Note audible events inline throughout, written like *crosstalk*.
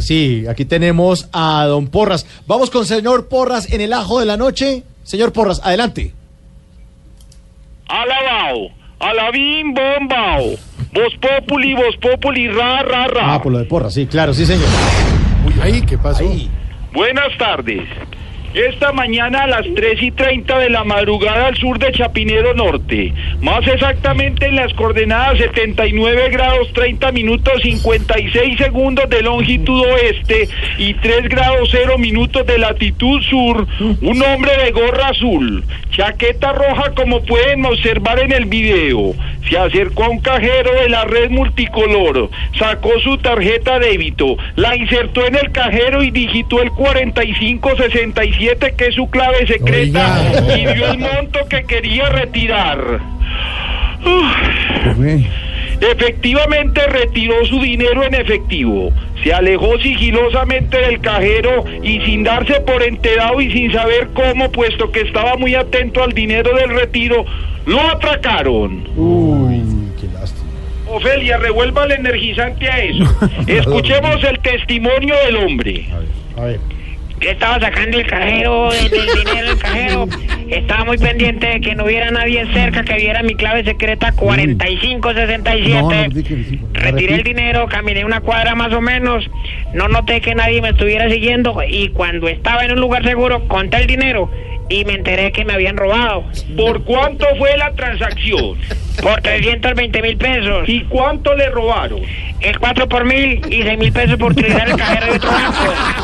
Sí, aquí tenemos a don Porras. Vamos con señor Porras en el ajo de la noche. Señor Porras, adelante. Alabao, alabim bombao, vos populi, vos populi, ra, ra, ra. Ah, por lo de Porras, sí, claro, sí, señor. Ay, ¿qué pasó? Ahí. Buenas tardes. Esta mañana a las 3 y 30 de la madrugada al sur de Chapinero Norte, más exactamente en las coordenadas 79 grados 30 minutos 56 segundos de longitud oeste y 3 grados 0 minutos de latitud sur, un hombre de gorra azul, chaqueta roja como pueden observar en el video, se acercó a un cajero de la red multicolor, sacó su tarjeta débito, la insertó en el cajero y digitó el 4567 que es su clave secreta Oiga. y dio el monto que quería retirar. Efectivamente retiró su dinero en efectivo, se alejó sigilosamente del cajero y sin darse por enterado y sin saber cómo, puesto que estaba muy atento al dinero del retiro, lo atracaron. Uy, qué lástima. Ofelia, revuelva el energizante a eso. *laughs* Escuchemos el testimonio del hombre. A ver. Yo estaba sacando el cajero, el, el dinero del cajero. *laughs* Estaba muy pendiente de que no hubiera nadie cerca que viera mi clave secreta 4567. No, no, que sí. Retiré el dinero, caminé una cuadra más o menos. No noté que nadie me estuviera siguiendo. Y cuando estaba en un lugar seguro, conté el dinero y me enteré que me habían robado. ¿Por cuánto fue la transacción? Por 320 mil pesos. ¿Y cuánto le robaron? El 4 por mil y 6 mil pesos por utilizar el cajero de otro banco.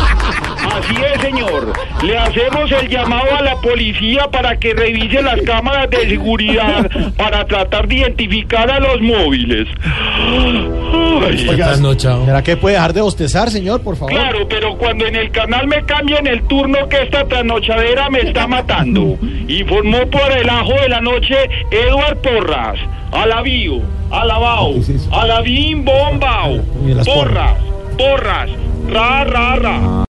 Así es, señor. Le hacemos el llamado a la policía para que revise las cámaras de seguridad para tratar de identificar a los móviles. Ay, Oiga. ¿será que puede dejar de bostezar, señor, por favor? Claro, pero cuando en el canal me cambien el turno que esta trasnochadera me está matando. Informó por el ajo de la noche Eduard Porras. Alabío, alabao, ¿Qué es eso? alabín bombao. Porras, porras, ra, ra, ra.